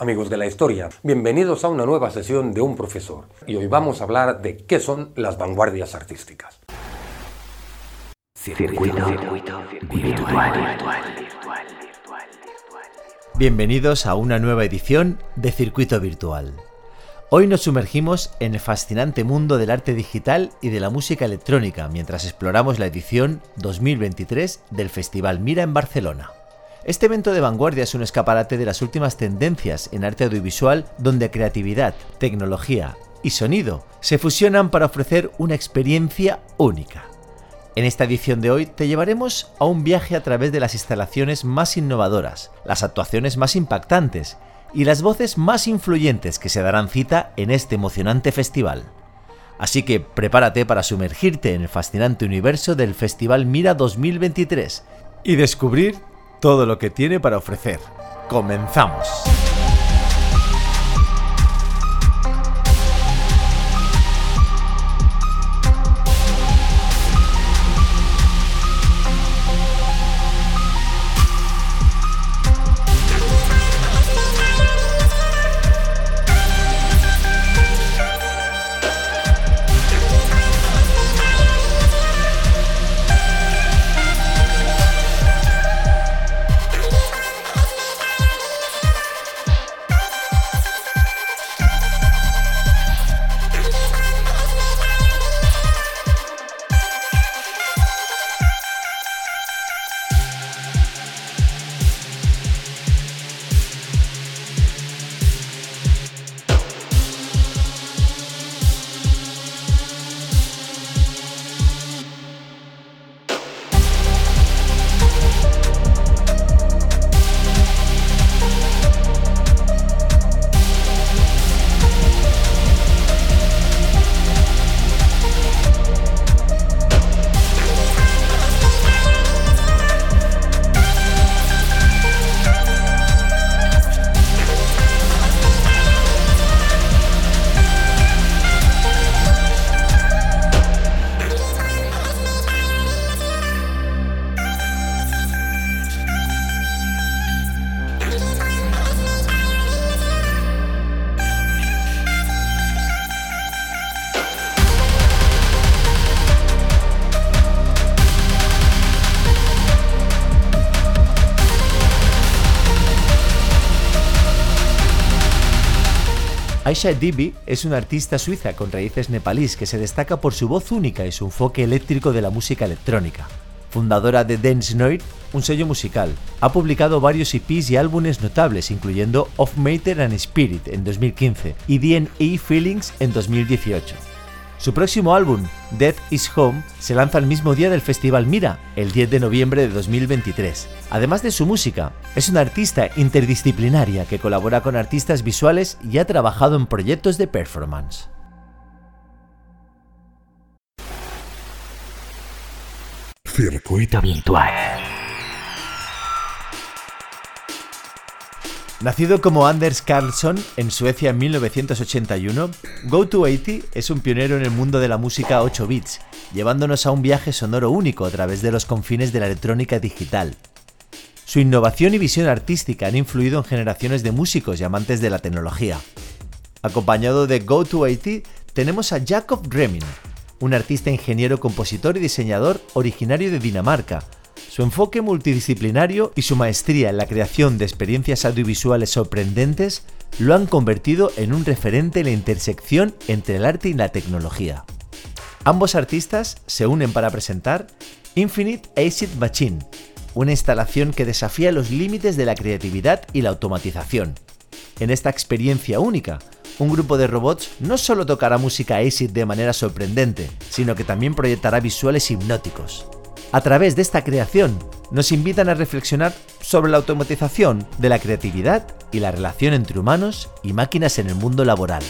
Amigos de la historia, bienvenidos a una nueva sesión de Un Profesor. Y hoy vamos a hablar de qué son las vanguardias artísticas. Bienvenidos a una nueva edición de Circuito Virtual. Hoy nos sumergimos en el fascinante mundo del arte digital y de la música electrónica mientras exploramos la edición 2023 del Festival Mira en Barcelona. Este evento de vanguardia es un escaparate de las últimas tendencias en arte audiovisual donde creatividad, tecnología y sonido se fusionan para ofrecer una experiencia única. En esta edición de hoy te llevaremos a un viaje a través de las instalaciones más innovadoras, las actuaciones más impactantes y las voces más influyentes que se darán cita en este emocionante festival. Así que prepárate para sumergirte en el fascinante universo del Festival Mira 2023 y descubrir todo lo que tiene para ofrecer. ¡Comenzamos! Aisha Dibi es una artista suiza con raíces nepalíes que se destaca por su voz única y su enfoque eléctrico de la música electrónica. Fundadora de Dance Noir, un sello musical, ha publicado varios EPs y álbumes notables, incluyendo Of Matter and Spirit en 2015 y DNA Feelings en 2018. Su próximo álbum, Death is Home, se lanza el mismo día del Festival Mira, el 10 de noviembre de 2023. Además de su música, es una artista interdisciplinaria que colabora con artistas visuales y ha trabajado en proyectos de performance. Circuito virtual. Nacido como Anders Carlsson en Suecia en 1981, Go to 80 es un pionero en el mundo de la música 8 bits, llevándonos a un viaje sonoro único a través de los confines de la electrónica digital. Su innovación y visión artística han influido en generaciones de músicos y amantes de la tecnología. Acompañado de Go to 80 tenemos a Jacob Remin, un artista ingeniero, compositor y diseñador originario de Dinamarca, su enfoque multidisciplinario y su maestría en la creación de experiencias audiovisuales sorprendentes lo han convertido en un referente en la intersección entre el arte y la tecnología. Ambos artistas se unen para presentar Infinite Acid Machine, una instalación que desafía los límites de la creatividad y la automatización. En esta experiencia única, un grupo de robots no solo tocará música ACID de manera sorprendente, sino que también proyectará visuales hipnóticos. A través de esta creación, nos invitan a reflexionar sobre la automatización de la creatividad y la relación entre humanos y máquinas en el mundo laboral.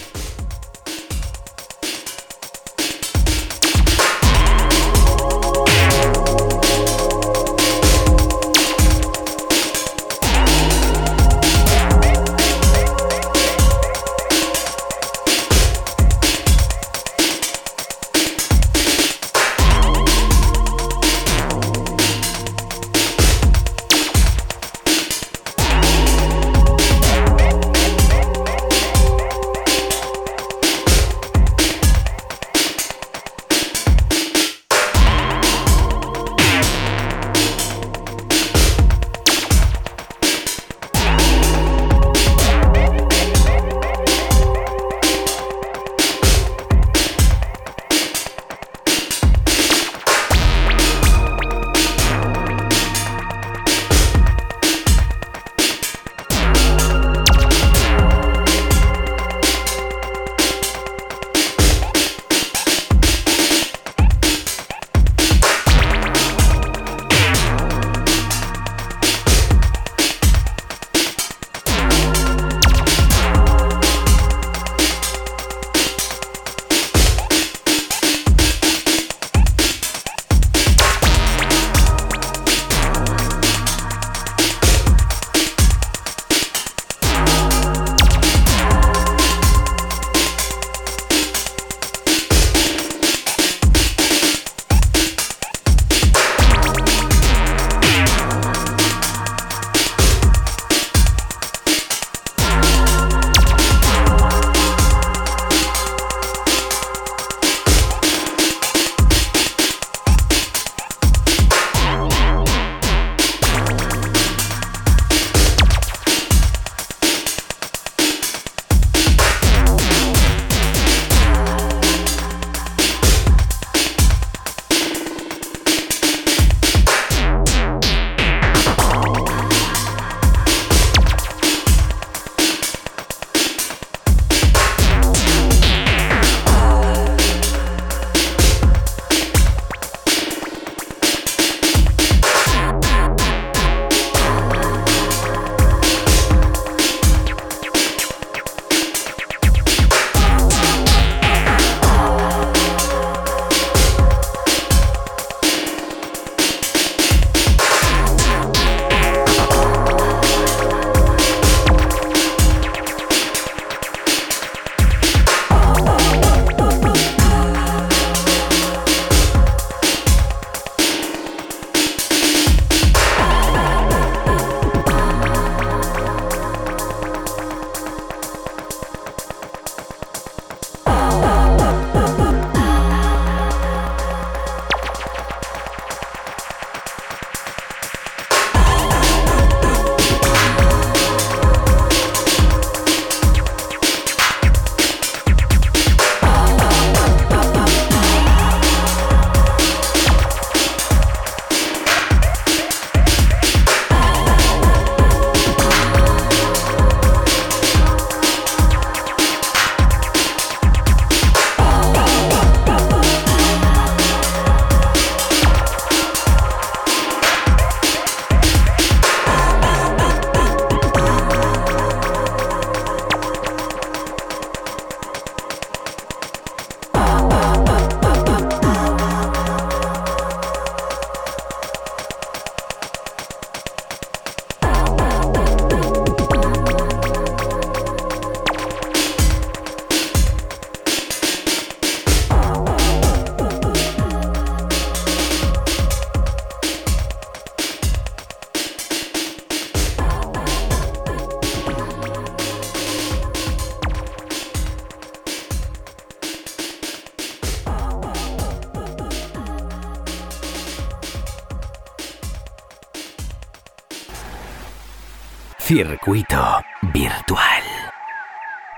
Circuito virtual.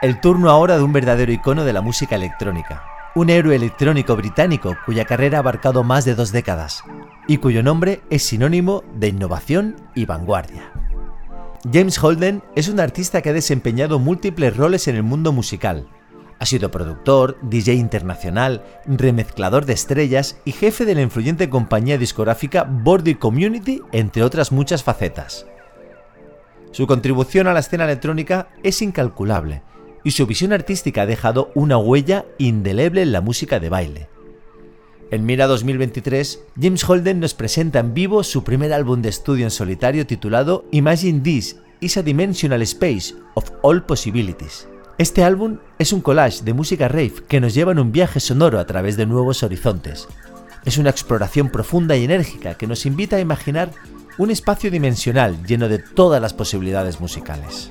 El turno ahora de un verdadero icono de la música electrónica. Un héroe electrónico británico cuya carrera ha abarcado más de dos décadas y cuyo nombre es sinónimo de innovación y vanguardia. James Holden es un artista que ha desempeñado múltiples roles en el mundo musical, ha sido productor, DJ internacional, remezclador de estrellas y jefe de la influyente compañía discográfica Bordy Community, entre otras muchas facetas. Su contribución a la escena electrónica es incalculable y su visión artística ha dejado una huella indeleble en la música de baile. En Mira 2023, James Holden nos presenta en vivo su primer álbum de estudio en solitario titulado Imagine This is a Dimensional Space of All Possibilities. Este álbum es un collage de música rave que nos lleva en un viaje sonoro a través de nuevos horizontes. Es una exploración profunda y enérgica que nos invita a imaginar un espacio dimensional lleno de todas las posibilidades musicales.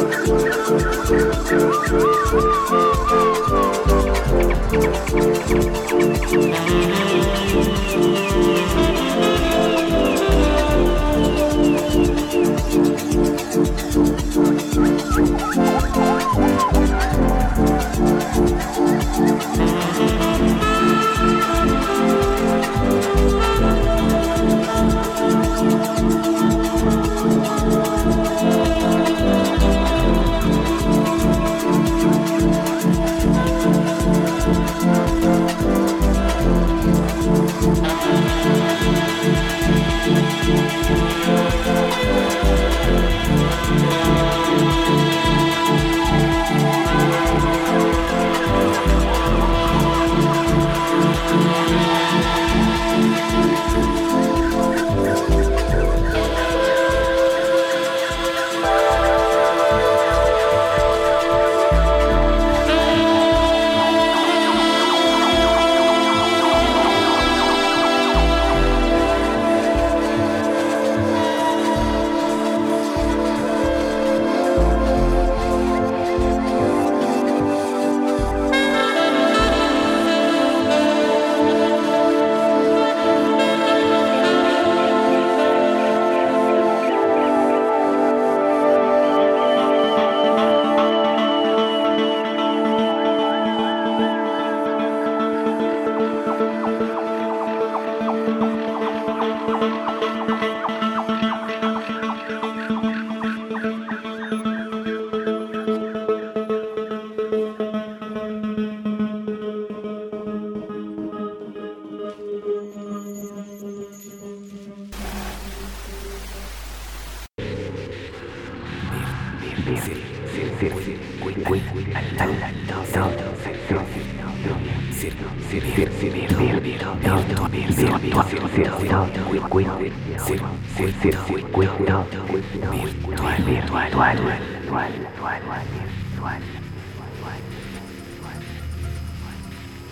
Thank you.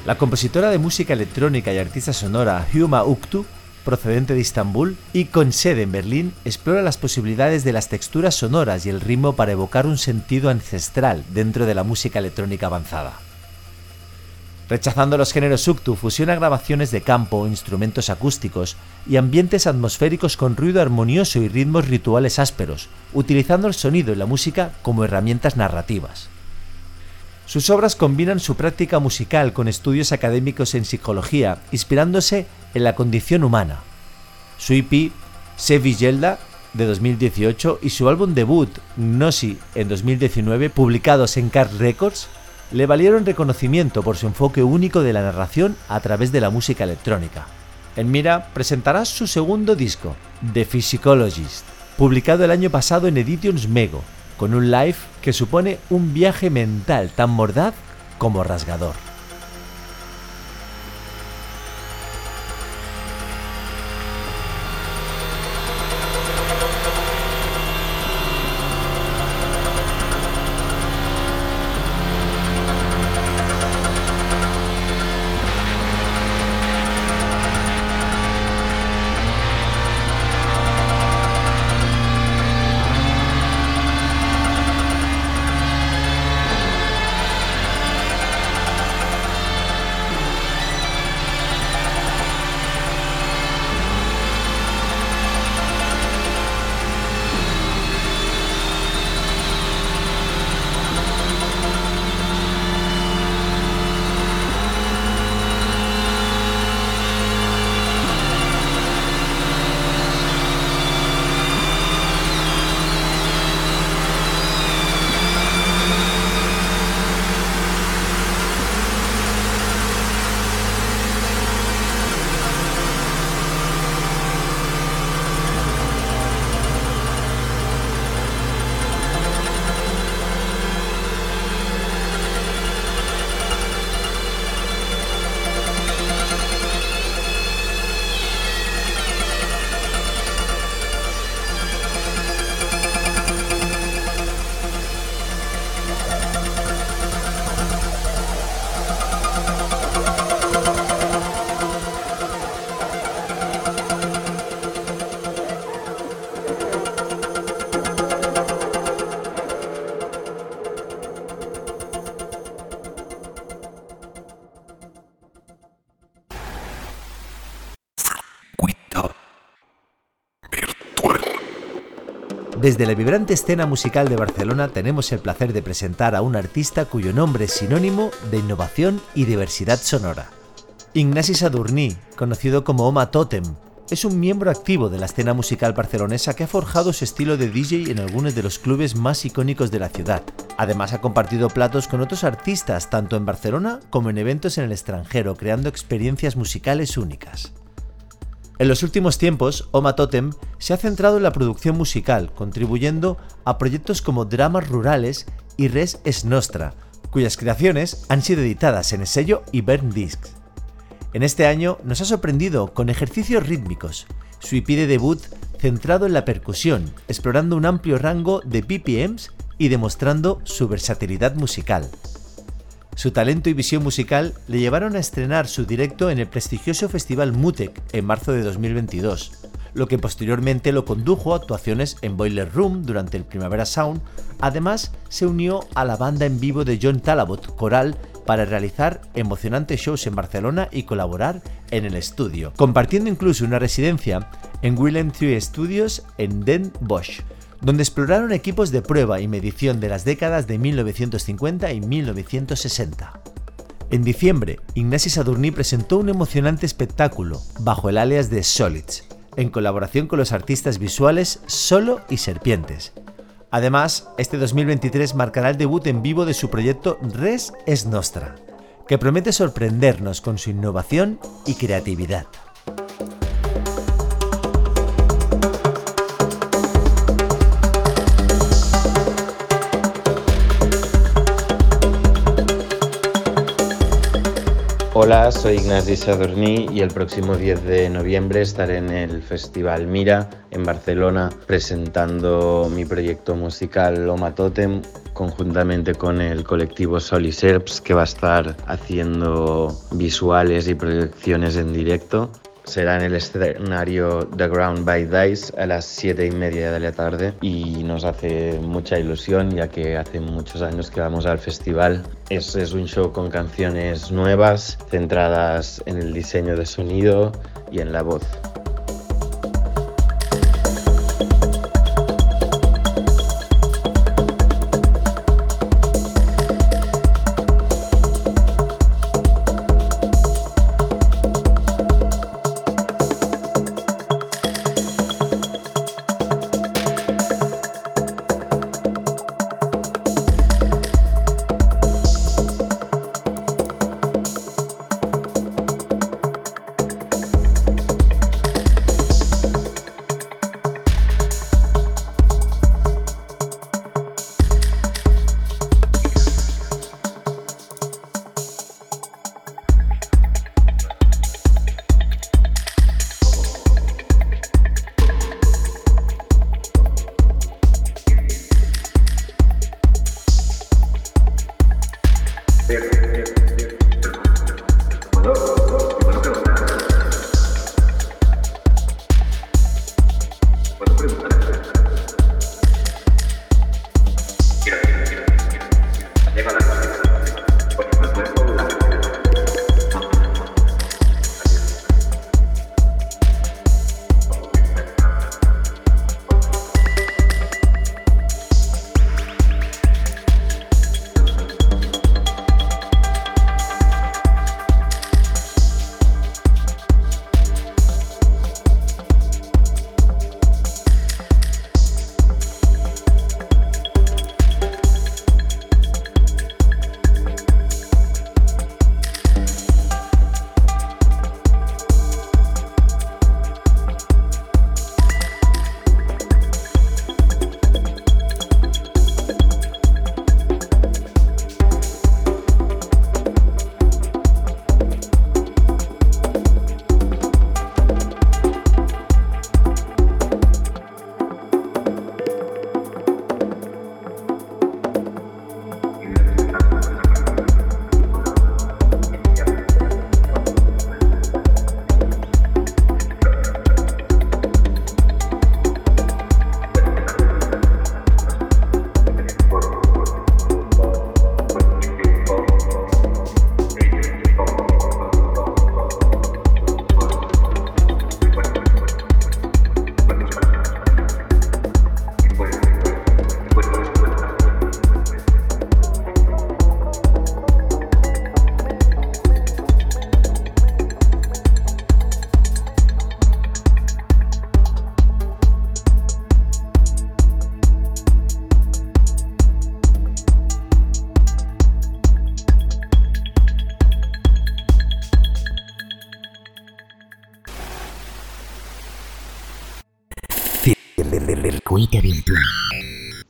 La compositora de música electrónica y artista sonora Huma Uktu, procedente de Estambul y con sede en Berlín, explora las posibilidades de las texturas sonoras y el ritmo para evocar un sentido ancestral dentro de la música electrónica avanzada. Rechazando los géneros Uktu, fusiona grabaciones de campo, instrumentos acústicos y ambientes atmosféricos con ruido armonioso y ritmos rituales ásperos, utilizando el sonido y la música como herramientas narrativas. Sus obras combinan su práctica musical con estudios académicos en psicología, inspirándose en la condición humana. Su EP, Sevigelda, de 2018, y su álbum debut, Gnosi, en 2019, publicados en Card Records, le valieron reconocimiento por su enfoque único de la narración a través de la música electrónica. En Mira presentará su segundo disco, The Physicologist, publicado el año pasado en Editions Mego, con un live que supone un viaje mental tan mordaz como rasgador. Desde la vibrante escena musical de Barcelona tenemos el placer de presentar a un artista cuyo nombre es sinónimo de innovación y diversidad sonora. Ignasi Sadurní, conocido como Oma Totem, es un miembro activo de la escena musical barcelonesa que ha forjado su estilo de DJ en algunos de los clubes más icónicos de la ciudad. Además ha compartido platos con otros artistas tanto en Barcelona como en eventos en el extranjero, creando experiencias musicales únicas. En los últimos tiempos, Oma Totem se ha centrado en la producción musical, contribuyendo a proyectos como Dramas Rurales y Res es Nostra, cuyas creaciones han sido editadas en el sello Ibern Discs. En este año nos ha sorprendido con ejercicios rítmicos, su IP de debut centrado en la percusión, explorando un amplio rango de BPMs y demostrando su versatilidad musical. Su talento y visión musical le llevaron a estrenar su directo en el prestigioso festival Mutec en marzo de 2022, lo que posteriormente lo condujo a actuaciones en Boiler Room durante el Primavera Sound. Además, se unió a la banda en vivo de John Talabot, Coral, para realizar emocionantes shows en Barcelona y colaborar en el estudio, compartiendo incluso una residencia en Willem Tree Studios en Den Bosch donde exploraron equipos de prueba y medición de las décadas de 1950 y 1960. En diciembre, Ignasi Sadurní presentó un emocionante espectáculo bajo el alias de Solids, en colaboración con los artistas visuales Solo y Serpientes. Además, este 2023 marcará el debut en vivo de su proyecto Res es Nostra, que promete sorprendernos con su innovación y creatividad. Hola, soy Ignasi Sadorní y el próximo 10 de noviembre estaré en el Festival Mira en Barcelona presentando mi proyecto musical Loma Totem conjuntamente con el colectivo Soliserps que va a estar haciendo visuales y proyecciones en directo será en el escenario The Ground by Dice a las 7 y media de la tarde y nos hace mucha ilusión ya que hace muchos años que vamos al festival. Es, es un show con canciones nuevas centradas en el diseño de sonido y en la voz.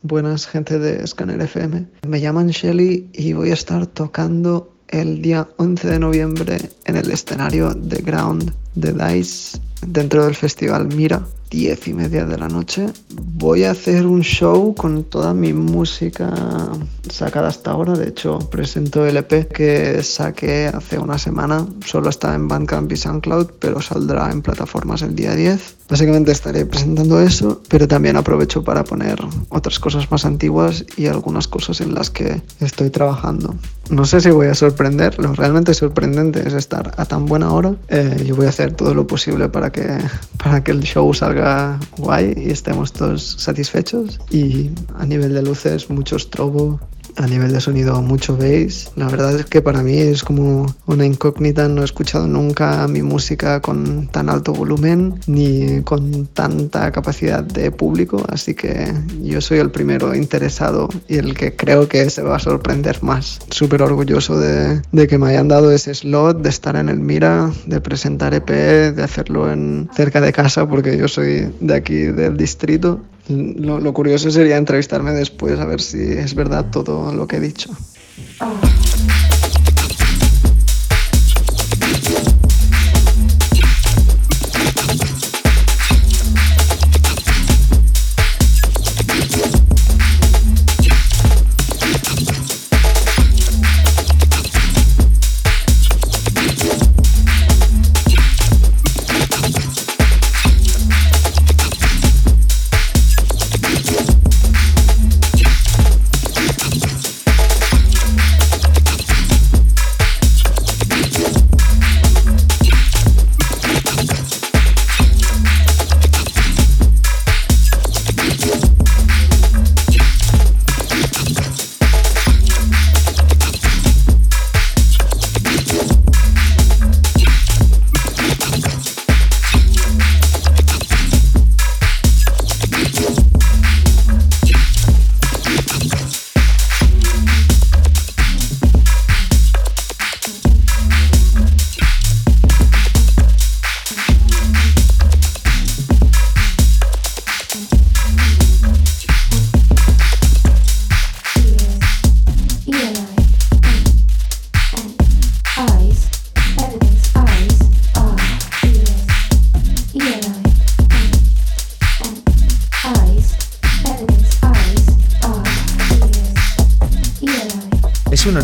Buenas gente de Scanner FM. Me llaman Shelly y voy a estar tocando el día 11 de noviembre en el escenario The Ground de Dice dentro del festival Mira, 10 y media de la noche. Voy a hacer un show con toda mi música sacada hasta ahora. De hecho, presento el EP que saqué hace una semana. Solo está en Bandcamp y SoundCloud, pero saldrá en plataformas el día 10. Básicamente estaré presentando eso, pero también aprovecho para poner otras cosas más antiguas y algunas cosas en las que estoy trabajando. No sé si voy a sorprender, lo realmente sorprendente es estar a tan buena hora. Eh, yo voy a hacer todo lo posible para que, para que el show salga guay y estemos todos satisfechos. Y a nivel de luces, mucho strobo, a nivel de sonido mucho bass. La verdad es que para mí es como una incógnita, no he escuchado nunca mi música con tan alto volumen ni con tanta capacidad de público, así que yo soy el primero interesado y el que creo que se va a sorprender más. Súper orgulloso de, de que me hayan dado ese slot, de estar en el Mira, de presentar EP, de hacerlo en cerca de casa porque yo soy de aquí del distrito lo, curioso sería entrevistarme después a ver si es verdad todo lo que he dicho.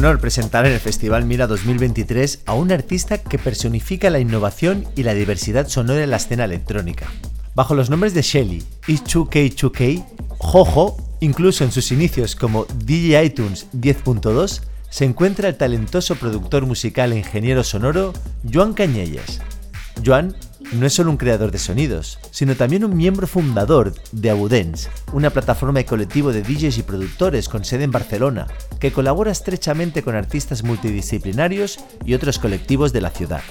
Honor presentar en el Festival Mira 2023 a un artista que personifica la innovación y la diversidad sonora en la escena electrónica. Bajo los nombres de Shelly, Is2K2K, Jojo, incluso en sus inicios como DJ iTunes 10.2, se encuentra el talentoso productor musical e ingeniero sonoro Joan Cañelles. Joan no es solo un creador de sonidos, sino también un miembro fundador de Abudens, una plataforma y colectivo de DJs y productores con sede en Barcelona, que colabora estrechamente con artistas multidisciplinarios y otros colectivos de la ciudad.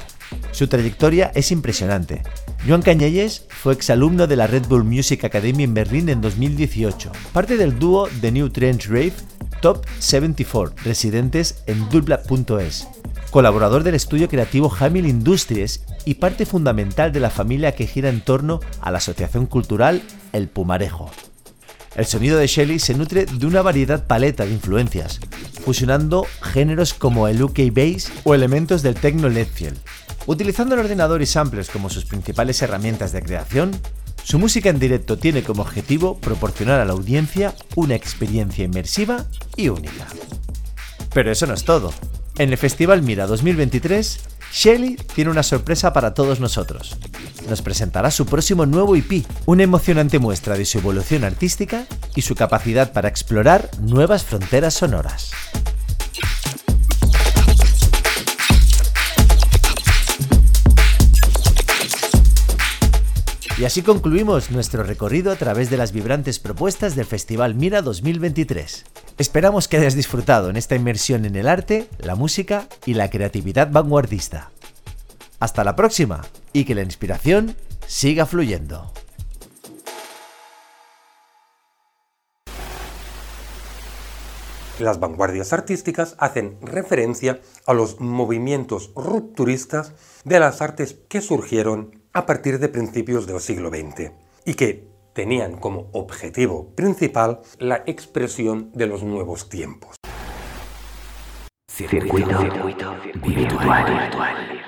Su trayectoria es impresionante. Joan Cañelles fue exalumno de la Red Bull Music Academy en Berlín en 2018, parte del dúo The New Trends Rave Top 74, residentes en dubla.es, colaborador del estudio creativo Hamil Industries y parte fundamental de la familia que gira en torno a la asociación cultural El Pumarejo. El sonido de Shelley se nutre de una variedad paleta de influencias, fusionando géneros como el UK bass o elementos del techno Letfield. Utilizando el ordenador y samplers como sus principales herramientas de creación, su música en directo tiene como objetivo proporcionar a la audiencia una experiencia inmersiva y única. Pero eso no es todo. En el Festival Mira 2023, Shelly tiene una sorpresa para todos nosotros. Nos presentará su próximo nuevo EP, una emocionante muestra de su evolución artística y su capacidad para explorar nuevas fronteras sonoras. Y así concluimos nuestro recorrido a través de las vibrantes propuestas del Festival Mira 2023. Esperamos que hayas disfrutado en esta inmersión en el arte, la música y la creatividad vanguardista. Hasta la próxima y que la inspiración siga fluyendo. Las vanguardias artísticas hacen referencia a los movimientos rupturistas de las artes que surgieron a partir de principios del siglo XX y que tenían como objetivo principal la expresión de los nuevos tiempos. Circuito, virtual.